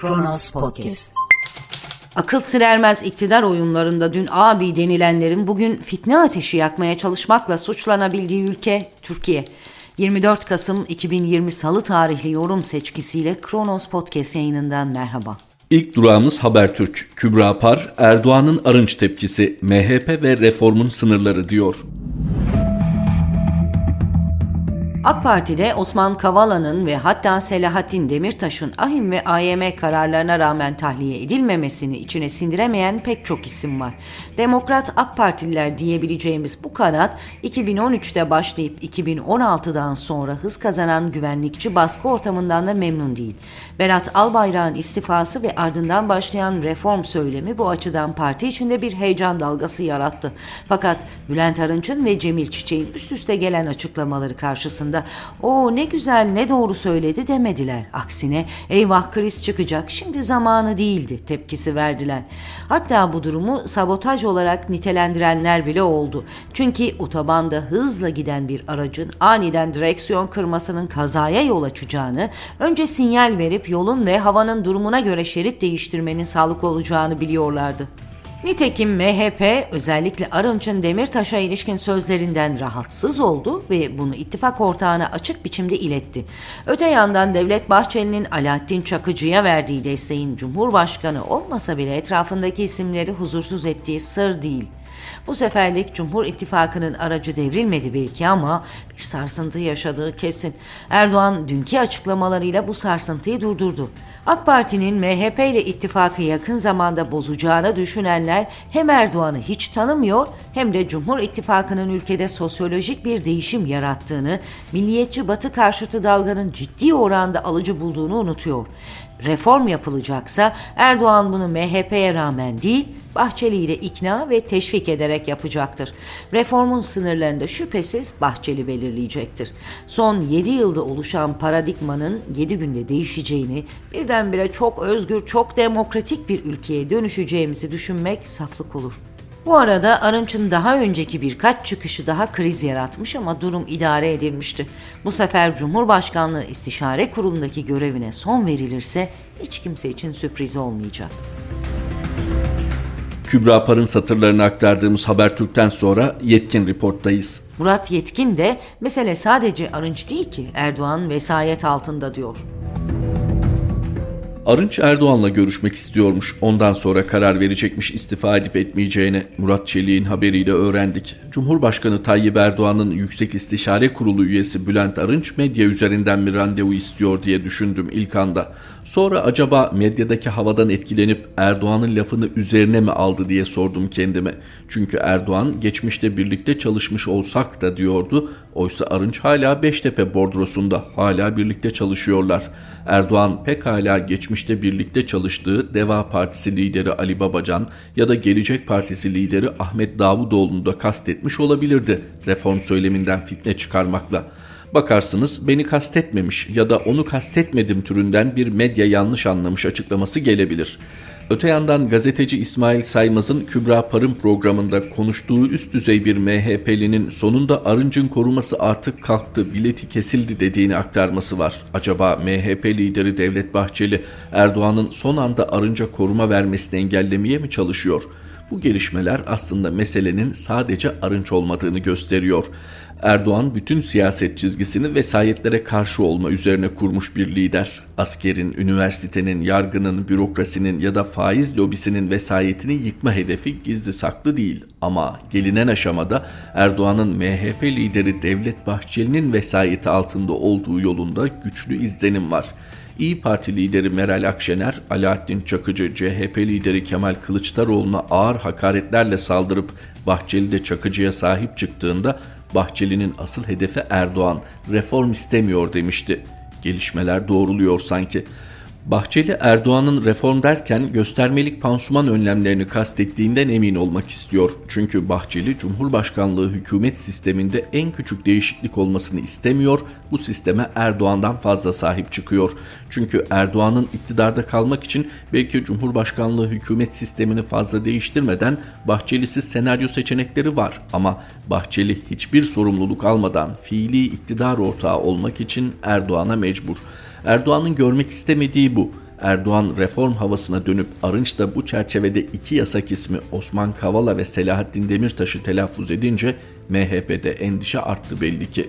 Kronos Podcast. Akıl sır iktidar oyunlarında dün abi denilenlerin bugün fitne ateşi yakmaya çalışmakla suçlanabildiği ülke Türkiye. 24 Kasım 2020 Salı tarihli yorum seçkisiyle Kronos Podcast yayınından merhaba. İlk durağımız Habertürk. Kübra Par, Erdoğan'ın arınç tepkisi, MHP ve reformun sınırları diyor. AK Parti'de Osman Kavala'nın ve hatta Selahattin Demirtaş'ın ahim ve AYM kararlarına rağmen tahliye edilmemesini içine sindiremeyen pek çok isim var. Demokrat AK Partililer diyebileceğimiz bu kanat 2013'te başlayıp 2016'dan sonra hız kazanan güvenlikçi baskı ortamından da memnun değil. Berat Albayrak'ın istifası ve ardından başlayan reform söylemi bu açıdan parti içinde bir heyecan dalgası yarattı. Fakat Bülent Arınç'ın ve Cemil Çiçek'in üst üste gelen açıklamaları karşısında karşısında o ne güzel ne doğru söyledi demediler. Aksine eyvah kriz çıkacak şimdi zamanı değildi tepkisi verdiler. Hatta bu durumu sabotaj olarak nitelendirenler bile oldu. Çünkü otobanda hızla giden bir aracın aniden direksiyon kırmasının kazaya yol açacağını, önce sinyal verip yolun ve havanın durumuna göre şerit değiştirmenin sağlıklı olacağını biliyorlardı. Nitekim MHP özellikle Arınç'ın Demirtaş'a ilişkin sözlerinden rahatsız oldu ve bunu ittifak ortağına açık biçimde iletti. Öte yandan Devlet Bahçeli'nin Alaaddin Çakıcı'ya verdiği desteğin Cumhurbaşkanı olmasa bile etrafındaki isimleri huzursuz ettiği sır değil. Bu seferlik Cumhur İttifakı'nın aracı devrilmedi belki ama bir sarsıntı yaşadığı kesin. Erdoğan dünkü açıklamalarıyla bu sarsıntıyı durdurdu. AK Parti'nin MHP ile ittifakı yakın zamanda bozacağını düşünenler hem Erdoğan'ı hiç tanımıyor hem de Cumhur İttifakı'nın ülkede sosyolojik bir değişim yarattığını, milliyetçi batı karşıtı dalganın ciddi oranda alıcı bulduğunu unutuyor. Reform yapılacaksa Erdoğan bunu MHP'ye rağmen değil, Bahçeli'yi de ikna ve teşvik ederek yapacaktır. Reformun sınırlarını şüphesiz Bahçeli belirleyecektir. Son 7 yılda oluşan paradigmanın 7 günde değişeceğini, birdenbire çok özgür, çok demokratik bir ülkeye dönüşeceğimizi düşünmek saflık olur. Bu arada Arınç'ın daha önceki birkaç çıkışı daha kriz yaratmış ama durum idare edilmişti. Bu sefer Cumhurbaşkanlığı İstişare Kurulu'ndaki görevine son verilirse hiç kimse için sürpriz olmayacak. Kübra Par'ın satırlarını aktardığımız Habertürk'ten sonra Yetkin Report'tayız. Murat Yetkin de mesele sadece Arınç değil ki Erdoğan vesayet altında diyor. Arınç Erdoğan'la görüşmek istiyormuş. Ondan sonra karar verecekmiş istifa edip etmeyeceğini Murat Çelik'in haberiyle öğrendik. Cumhurbaşkanı Tayyip Erdoğan'ın Yüksek İstişare Kurulu üyesi Bülent Arınç medya üzerinden bir randevu istiyor diye düşündüm ilk anda. Sonra acaba medyadaki havadan etkilenip Erdoğan'ın lafını üzerine mi aldı diye sordum kendime. Çünkü Erdoğan geçmişte birlikte çalışmış olsak da diyordu. Oysa Arınç hala Beştepe bordrosunda hala birlikte çalışıyorlar. Erdoğan pek hala geçmişte birlikte çalıştığı Deva Partisi lideri Ali Babacan ya da Gelecek Partisi lideri Ahmet Davutoğlu'nu da kastetmiş olabilirdi reform söyleminden fitne çıkarmakla. Bakarsınız beni kastetmemiş ya da onu kastetmedim türünden bir medya yanlış anlamış açıklaması gelebilir. Öte yandan gazeteci İsmail Saymaz'ın Kübra Par'ın programında konuştuğu üst düzey bir MHP'linin sonunda Arınç'ın koruması artık kalktı, bileti kesildi dediğini aktarması var. Acaba MHP lideri Devlet Bahçeli Erdoğan'ın son anda Arınç'a koruma vermesini engellemeye mi çalışıyor? Bu gelişmeler aslında meselenin sadece Arınç olmadığını gösteriyor. Erdoğan bütün siyaset çizgisini vesayetlere karşı olma üzerine kurmuş bir lider. Askerin, üniversitenin, yargının, bürokrasinin ya da faiz lobisinin vesayetini yıkma hedefi gizli saklı değil. Ama gelinen aşamada Erdoğan'ın MHP lideri Devlet Bahçeli'nin vesayeti altında olduğu yolunda güçlü izlenim var. İyi Parti lideri Meral Akşener, Alaaddin Çakıcı, CHP lideri Kemal Kılıçdaroğlu'na ağır hakaretlerle saldırıp Bahçeli de Çakıcı'ya sahip çıktığında Bahçeli'nin asıl hedefi Erdoğan, reform istemiyor demişti. Gelişmeler doğruluyor sanki. Bahçeli Erdoğan'ın reform derken göstermelik pansuman önlemlerini kastettiğinden emin olmak istiyor. Çünkü Bahçeli Cumhurbaşkanlığı hükümet sisteminde en küçük değişiklik olmasını istemiyor. Bu sisteme Erdoğan'dan fazla sahip çıkıyor. Çünkü Erdoğan'ın iktidarda kalmak için belki Cumhurbaşkanlığı hükümet sistemini fazla değiştirmeden Bahçelisiz senaryo seçenekleri var. Ama Bahçeli hiçbir sorumluluk almadan fiili iktidar ortağı olmak için Erdoğan'a mecbur. Erdoğan'ın görmek istemediği bu. Erdoğan reform havasına dönüp Arınç da bu çerçevede iki yasak ismi Osman Kavala ve Selahattin Demirtaş'ı telaffuz edince MHP'de endişe arttı belli ki.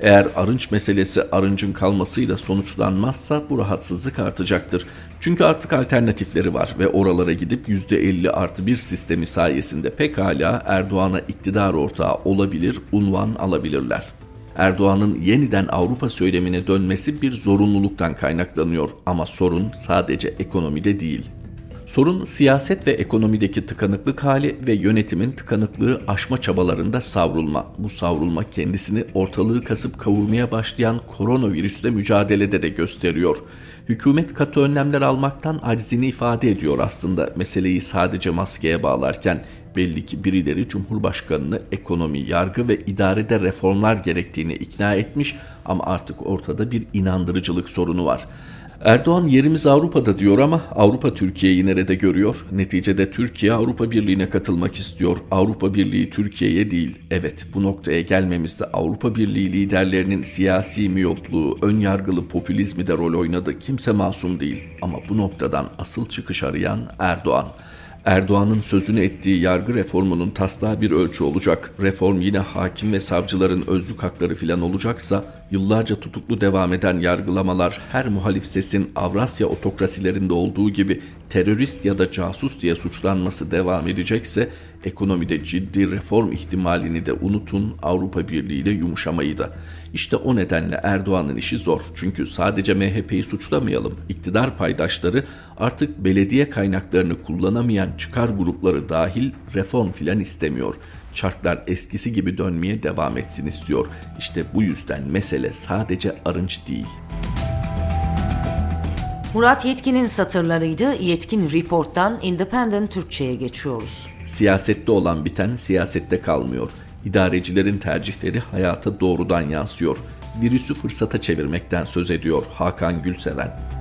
Eğer Arınç meselesi Arınç'ın kalmasıyla sonuçlanmazsa bu rahatsızlık artacaktır. Çünkü artık alternatifleri var ve oralara gidip %50 artı bir sistemi sayesinde pekala Erdoğan'a iktidar ortağı olabilir, unvan alabilirler. Erdoğan'ın yeniden Avrupa söylemine dönmesi bir zorunluluktan kaynaklanıyor ama sorun sadece ekonomide değil. Sorun siyaset ve ekonomideki tıkanıklık hali ve yönetimin tıkanıklığı aşma çabalarında savrulma. Bu savrulma kendisini ortalığı kasıp kavurmaya başlayan koronavirüsle mücadelede de gösteriyor. Hükümet katı önlemler almaktan acizini ifade ediyor aslında meseleyi sadece maskeye bağlarken belli ki birileri Cumhurbaşkanını ekonomi, yargı ve idarede reformlar gerektiğini ikna etmiş ama artık ortada bir inandırıcılık sorunu var. Erdoğan yerimiz Avrupa'da diyor ama Avrupa Türkiye'yi nerede görüyor? Neticede Türkiye Avrupa Birliği'ne katılmak istiyor. Avrupa Birliği Türkiye'ye değil. Evet bu noktaya gelmemizde Avrupa Birliği liderlerinin siyasi miyopluğu, ön yargılı popülizmi de rol oynadı. Kimse masum değil. Ama bu noktadan asıl çıkış arayan Erdoğan. Erdoğan'ın sözünü ettiği yargı reformunun taslağı bir ölçü olacak. Reform yine hakim ve savcıların özlük hakları filan olacaksa yıllarca tutuklu devam eden yargılamalar her muhalif sesin Avrasya otokrasilerinde olduğu gibi terörist ya da casus diye suçlanması devam edecekse ekonomide ciddi reform ihtimalini de unutun Avrupa Birliği ile yumuşamayı da. İşte o nedenle Erdoğan'ın işi zor. Çünkü sadece MHP'yi suçlamayalım. İktidar paydaşları artık belediye kaynaklarını kullanamayan çıkar grupları dahil reform filan istemiyor. Çarklar eskisi gibi dönmeye devam etsin istiyor. İşte bu yüzden mesele sadece arınç değil. Murat Yetkin'in satırlarıydı. Yetkin Report'tan Independent Türkçe'ye geçiyoruz. Siyasette olan biten siyasette kalmıyor. İdarecilerin tercihleri hayata doğrudan yansıyor. Virüsü fırsata çevirmekten söz ediyor Hakan Gülseven.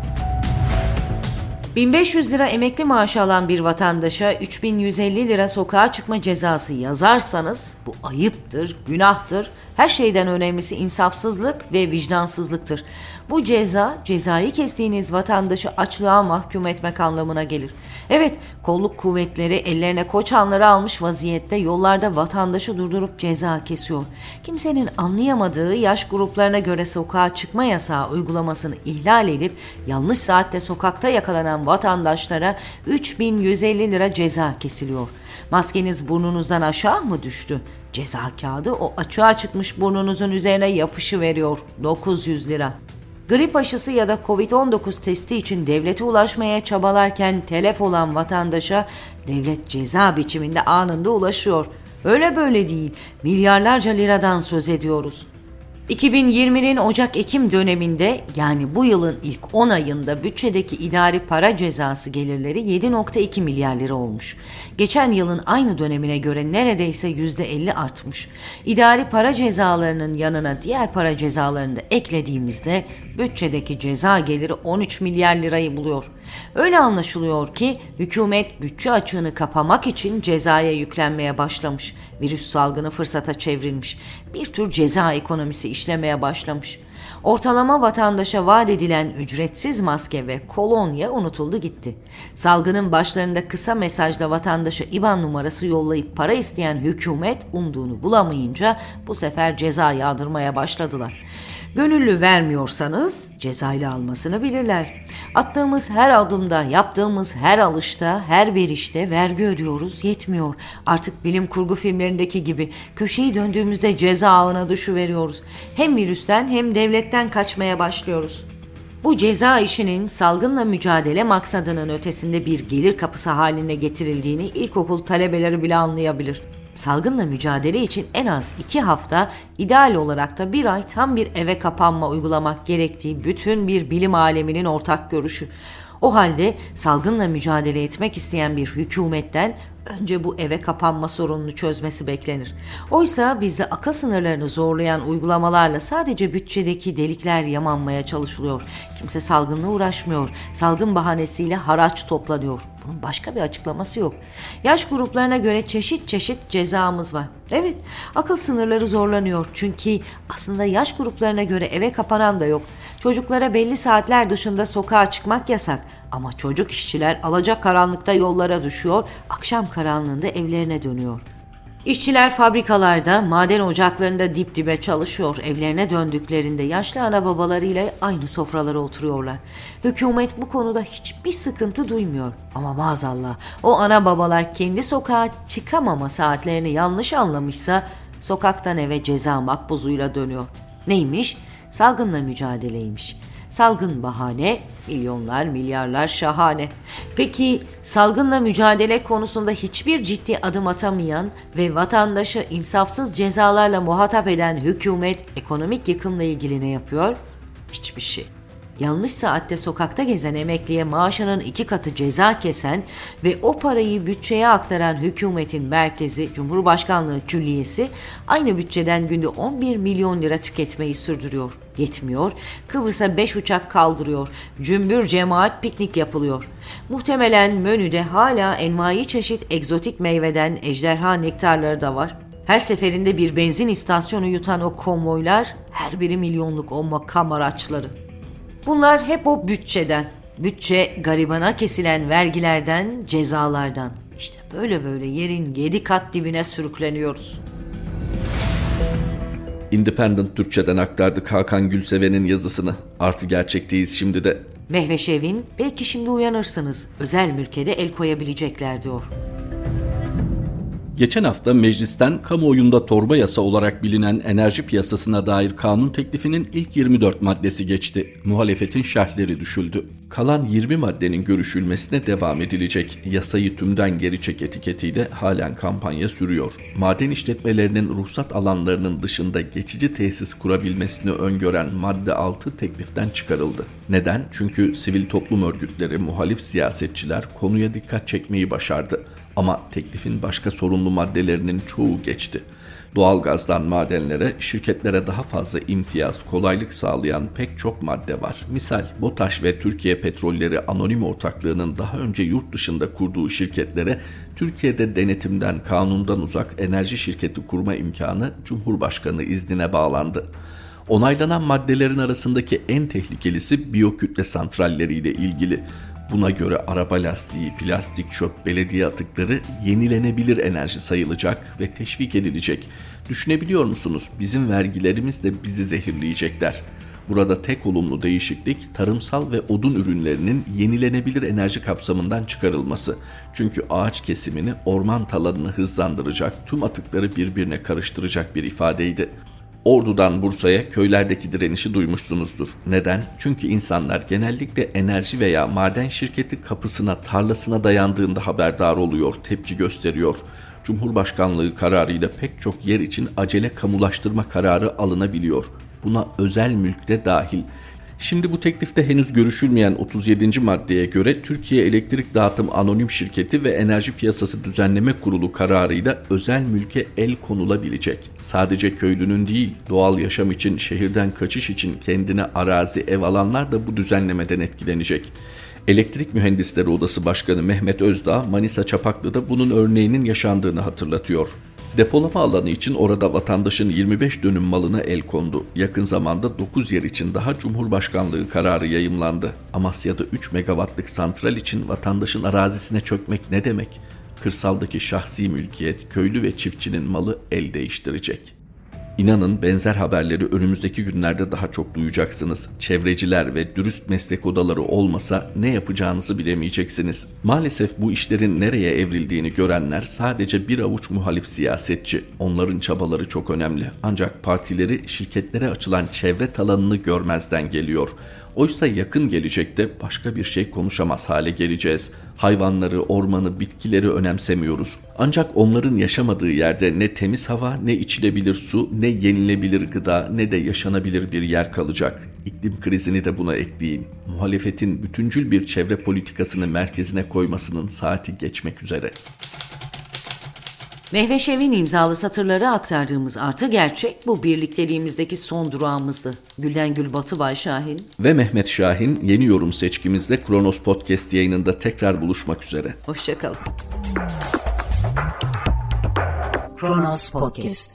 1500 lira emekli maaşı alan bir vatandaşa 3150 lira sokağa çıkma cezası yazarsanız bu ayıptır, günahtır. Her şeyden önemlisi insafsızlık ve vicdansızlıktır. Bu ceza cezayı kestiğiniz vatandaşı açlığa mahkum etmek anlamına gelir. Evet kolluk kuvvetleri ellerine koçanları almış vaziyette yollarda vatandaşı durdurup ceza kesiyor. Kimsenin anlayamadığı yaş gruplarına göre sokağa çıkma yasağı uygulamasını ihlal edip yanlış saatte sokakta yakalanan vatandaşlara 3150 lira ceza kesiliyor. Maskeniz burnunuzdan aşağı mı düştü? Ceza kağıdı o açığa çıkmış burnunuzun üzerine yapışı veriyor 900 lira. Grip aşısı ya da Covid-19 testi için devlete ulaşmaya çabalarken telef olan vatandaşa devlet ceza biçiminde anında ulaşıyor. Öyle böyle değil, milyarlarca liradan söz ediyoruz. 2020'nin Ocak-Ekim döneminde yani bu yılın ilk 10 ayında bütçedeki idari para cezası gelirleri 7.2 milyar lira olmuş. Geçen yılın aynı dönemine göre neredeyse %50 artmış. İdari para cezalarının yanına diğer para cezalarını da eklediğimizde bütçedeki ceza geliri 13 milyar lirayı buluyor. Öyle anlaşılıyor ki hükümet bütçe açığını kapamak için cezaya yüklenmeye başlamış. Virüs salgını fırsata çevrilmiş. Bir tür ceza ekonomisi işlemeye başlamış. Ortalama vatandaşa vaat edilen ücretsiz maske ve kolonya unutuldu gitti. Salgının başlarında kısa mesajla vatandaşa IBAN numarası yollayıp para isteyen hükümet umduğunu bulamayınca bu sefer ceza yağdırmaya başladılar. Gönüllü vermiyorsanız cezayla almasını bilirler. Attığımız her adımda, yaptığımız her alışta, her verişte vergi ödüyoruz yetmiyor. Artık bilim kurgu filmlerindeki gibi köşeyi döndüğümüzde ceza ağına düşüveriyoruz. Hem virüsten hem devletten kaçmaya başlıyoruz. Bu ceza işinin salgınla mücadele maksadının ötesinde bir gelir kapısı haline getirildiğini ilkokul talebeleri bile anlayabilir salgınla mücadele için en az iki hafta ideal olarak da bir ay tam bir eve kapanma uygulamak gerektiği bütün bir bilim aleminin ortak görüşü. O halde salgınla mücadele etmek isteyen bir hükümetten önce bu eve kapanma sorununu çözmesi beklenir. Oysa bizde akıl sınırlarını zorlayan uygulamalarla sadece bütçedeki delikler yamanmaya çalışılıyor. Kimse salgınla uğraşmıyor. Salgın bahanesiyle haraç toplanıyor. Bunun başka bir açıklaması yok. Yaş gruplarına göre çeşit çeşit cezamız var. Evet, akıl sınırları zorlanıyor. Çünkü aslında yaş gruplarına göre eve kapanan da yok. Çocuklara belli saatler dışında sokağa çıkmak yasak ama çocuk işçiler alacak karanlıkta yollara düşüyor, akşam karanlığında evlerine dönüyor. İşçiler fabrikalarda, maden ocaklarında dip dibe çalışıyor. Evlerine döndüklerinde yaşlı ana babalarıyla aynı sofralara oturuyorlar. Hükümet bu konuda hiçbir sıkıntı duymuyor. Ama maazallah o ana babalar kendi sokağa çıkamama saatlerini yanlış anlamışsa sokaktan eve ceza makbuzuyla dönüyor. Neymiş? Salgınla mücadeleymiş. Salgın bahane, milyonlar milyarlar şahane. Peki salgınla mücadele konusunda hiçbir ciddi adım atamayan ve vatandaşı insafsız cezalarla muhatap eden hükümet ekonomik yıkımla ilgili ne yapıyor? Hiçbir şey yanlış saatte sokakta gezen emekliye maaşının iki katı ceza kesen ve o parayı bütçeye aktaran hükümetin merkezi Cumhurbaşkanlığı Külliyesi aynı bütçeden günde 11 milyon lira tüketmeyi sürdürüyor. Yetmiyor, Kıbrıs'a 5 uçak kaldırıyor, cümbür cemaat piknik yapılıyor. Muhtemelen menüde hala envai çeşit egzotik meyveden ejderha nektarları da var. Her seferinde bir benzin istasyonu yutan o konvoylar her biri milyonluk o makam araçları. Bunlar hep o bütçeden. Bütçe garibana kesilen vergilerden, cezalardan. İşte böyle böyle yerin yedi kat dibine sürükleniyoruz. Independent Türkçe'den aktardık Hakan Gülseven'in yazısını. Artı gerçekteyiz şimdi de. Mehveşev'in belki şimdi uyanırsınız. Özel mülkede el koyabilecekler diyor. Geçen hafta meclisten kamuoyunda torba yasa olarak bilinen enerji piyasasına dair kanun teklifinin ilk 24 maddesi geçti. Muhalefetin şerhleri düşüldü. Kalan 20 maddenin görüşülmesine devam edilecek. Yasayı tümden geri çek etiketiyle halen kampanya sürüyor. Maden işletmelerinin ruhsat alanlarının dışında geçici tesis kurabilmesini öngören madde 6 tekliften çıkarıldı. Neden? Çünkü sivil toplum örgütleri, muhalif siyasetçiler konuya dikkat çekmeyi başardı. Ama teklifin başka sorunlu maddelerinin çoğu geçti. Doğalgazdan madenlere, şirketlere daha fazla imtiyaz, kolaylık sağlayan pek çok madde var. Misal BOTAŞ ve Türkiye Petrolleri Anonim Ortaklığı'nın daha önce yurt dışında kurduğu şirketlere Türkiye'de denetimden, kanundan uzak enerji şirketi kurma imkanı Cumhurbaşkanı iznine bağlandı. Onaylanan maddelerin arasındaki en tehlikelisi biyokütle santralleriyle ilgili. Buna göre araba lastiği, plastik çöp, belediye atıkları yenilenebilir enerji sayılacak ve teşvik edilecek. Düşünebiliyor musunuz? Bizim vergilerimiz de bizi zehirleyecekler. Burada tek olumlu değişiklik tarımsal ve odun ürünlerinin yenilenebilir enerji kapsamından çıkarılması. Çünkü ağaç kesimini, orman talanını hızlandıracak, tüm atıkları birbirine karıştıracak bir ifadeydi. Ordu'dan Bursa'ya köylerdeki direnişi duymuşsunuzdur. Neden? Çünkü insanlar genellikle enerji veya maden şirketi kapısına, tarlasına dayandığında haberdar oluyor, tepki gösteriyor. Cumhurbaşkanlığı kararıyla pek çok yer için acele kamulaştırma kararı alınabiliyor. Buna özel mülkte dahil. Şimdi bu teklifte henüz görüşülmeyen 37. maddeye göre Türkiye Elektrik Dağıtım Anonim Şirketi ve Enerji Piyasası Düzenleme Kurulu kararıyla özel mülke el konulabilecek. Sadece köylünün değil, doğal yaşam için, şehirden kaçış için kendine arazi, ev alanlar da bu düzenlemeden etkilenecek. Elektrik Mühendisleri Odası Başkanı Mehmet Özdağ, Manisa Çapaklı'da bunun örneğinin yaşandığını hatırlatıyor. Depolama alanı için orada vatandaşın 25 dönüm malına el kondu. Yakın zamanda 9 yer için daha Cumhurbaşkanlığı kararı yayımlandı. Amasya'da 3 megawattlık santral için vatandaşın arazisine çökmek ne demek? Kırsaldaki şahsi mülkiyet, köylü ve çiftçinin malı el değiştirecek. İnanın benzer haberleri önümüzdeki günlerde daha çok duyacaksınız. Çevreciler ve dürüst meslek odaları olmasa ne yapacağınızı bilemeyeceksiniz. Maalesef bu işlerin nereye evrildiğini görenler sadece bir avuç muhalif siyasetçi. Onların çabaları çok önemli. Ancak partileri şirketlere açılan çevre talanını görmezden geliyor. Oysa yakın gelecekte başka bir şey konuşamaz hale geleceğiz. Hayvanları, ormanı, bitkileri önemsemiyoruz. Ancak onların yaşamadığı yerde ne temiz hava, ne içilebilir su, ne yenilebilir gıda, ne de yaşanabilir bir yer kalacak. İklim krizini de buna ekleyin. Muhalefetin bütüncül bir çevre politikasını merkezine koymasının saati geçmek üzere. Mehveşev'in imzalı satırları aktardığımız artı gerçek bu birlikteliğimizdeki son durağımızdı. Gülden Gül Batıbay Şahin ve Mehmet Şahin yeni yorum seçkimizde Kronos Podcast yayınında tekrar buluşmak üzere. Hoşçakalın. Kronos Podcast